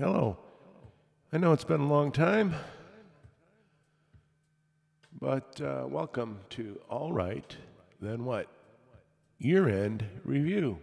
Hello. I know it's been a long time, but uh, welcome to All Right, Then What? Year End Review.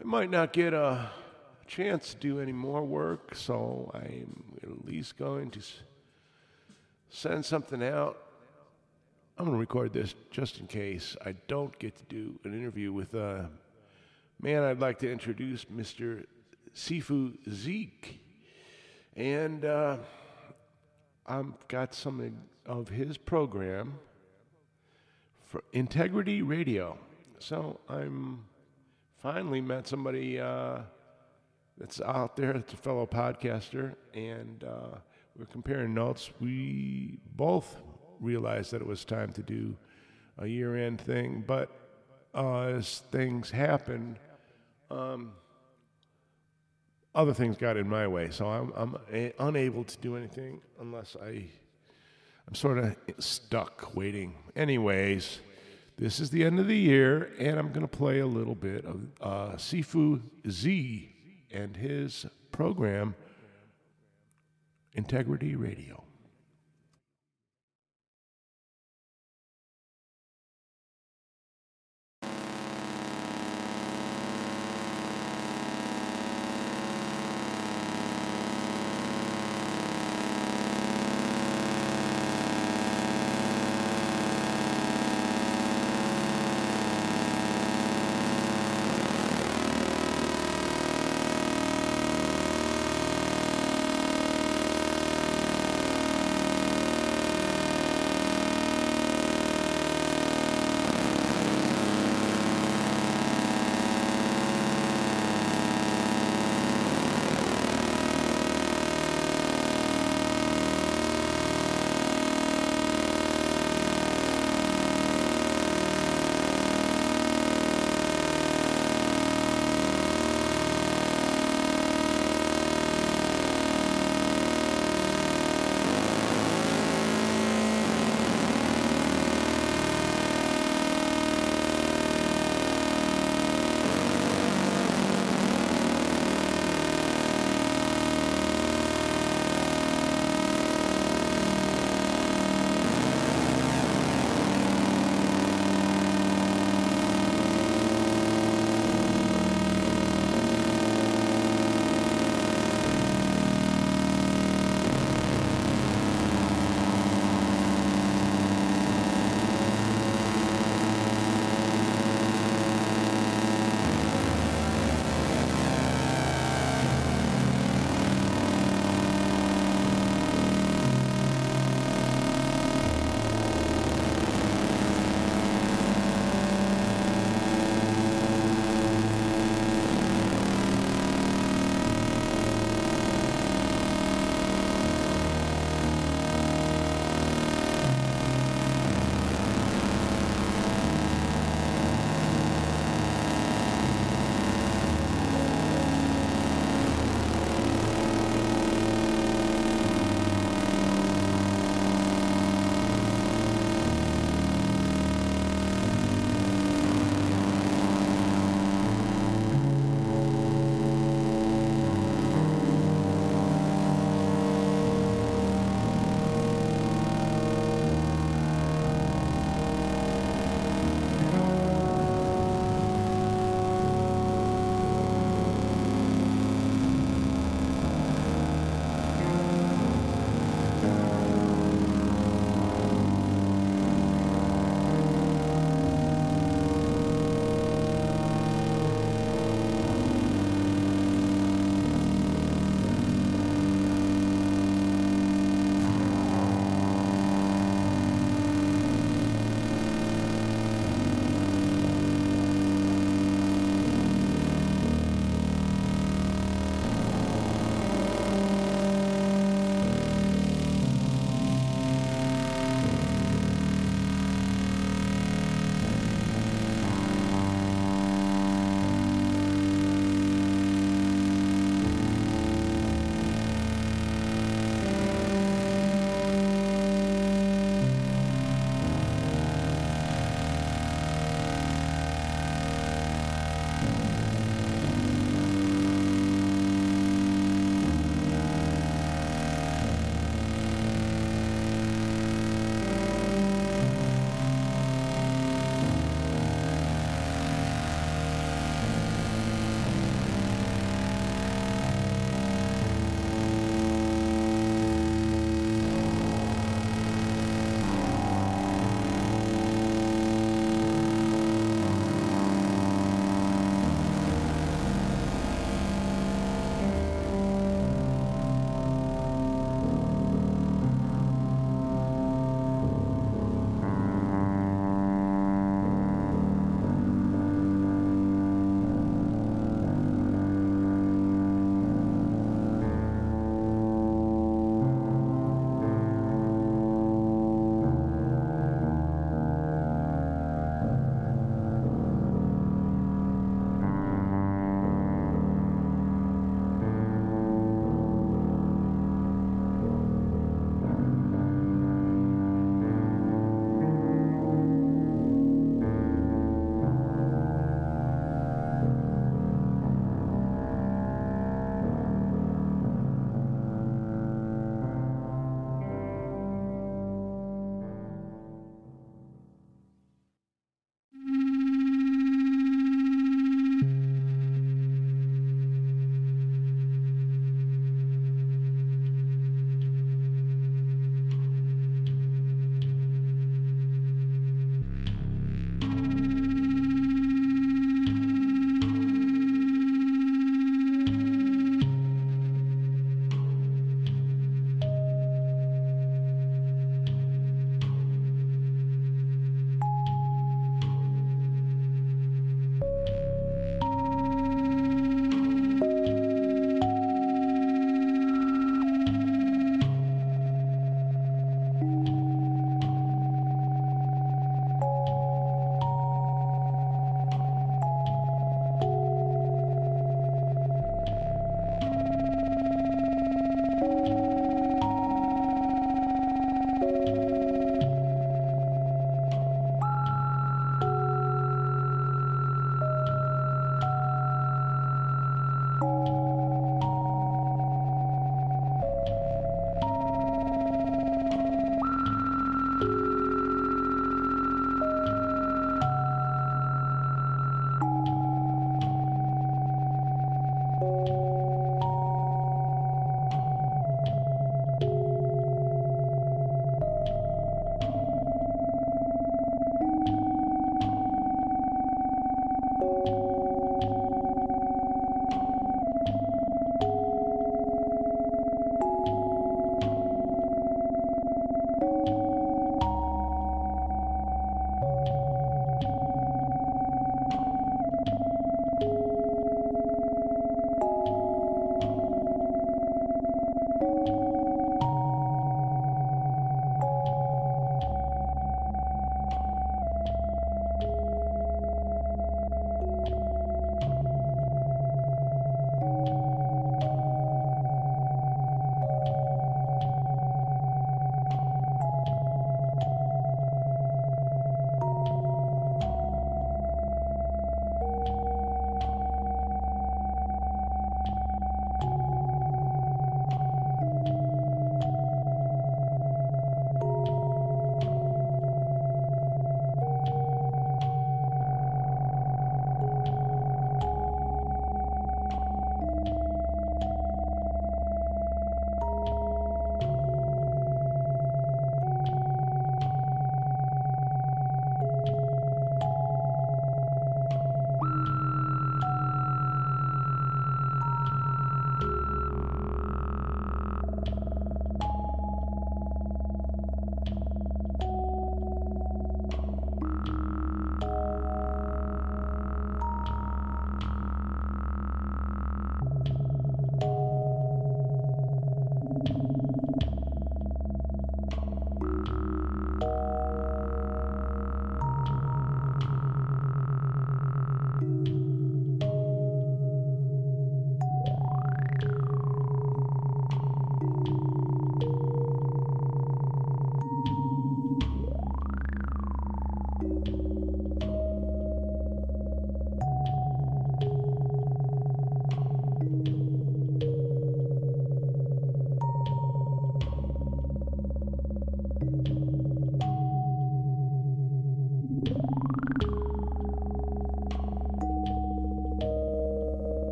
I might not get a chance to do any more work, so I'm at least going to send something out. I'm going to record this just in case I don't get to do an interview with a man I'd like to introduce, Mr. Sifu Zeke. And uh, I've got some of his program for Integrity Radio. So I'm finally met somebody uh, that's out there, that's a fellow podcaster, and uh, we're comparing notes. We both realized that it was time to do a year end thing, but uh, as things happened, um, other things got in my way, so I'm, I'm a- unable to do anything unless I, I'm sort of stuck waiting. Anyways, this is the end of the year, and I'm going to play a little bit of uh, Sifu Z and his program, Integrity Radio.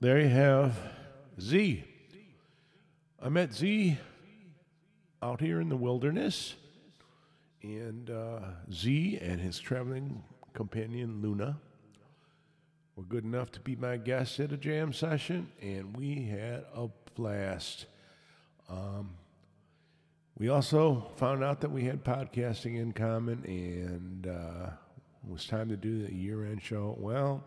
There you have Z. I met Z out here in the wilderness, and uh, Z and his traveling companion Luna were good enough to be my guests at a jam session, and we had a blast. Um, we also found out that we had podcasting in common, and uh, it was time to do the year end show. Well,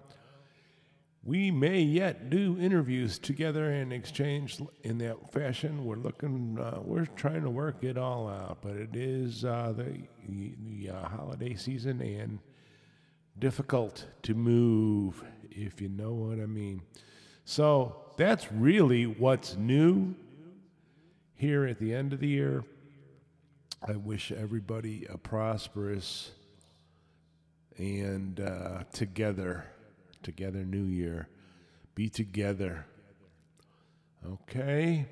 we may yet do interviews together and exchange in that fashion. We're looking, uh, we're trying to work it all out, but it is uh, the, the uh, holiday season and difficult to move, if you know what I mean. So that's really what's new here at the end of the year. I wish everybody a prosperous and uh, together together new year. Be together. Okay.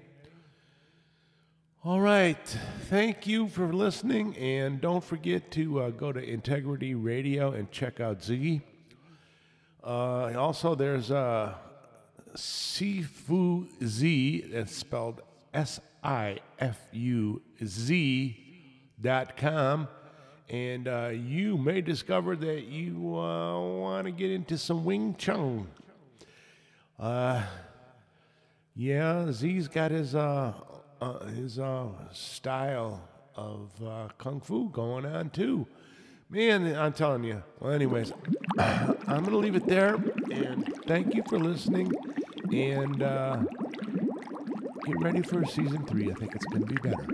All right. Thank you for listening. And don't forget to uh, go to Integrity Radio and check out Ziggy. Uh, also, there's uh, Sifu Z, that's spelled S I F U Z dot com and uh, you may discover that you uh, want to get into some Wing Chun. Uh, yeah, Z's got his uh, uh, his uh, style of kung fu going on too. Man, I'm telling you. Well, anyways, I'm gonna leave it there, and thank you for listening. And get ready for season three. I think it's gonna be better.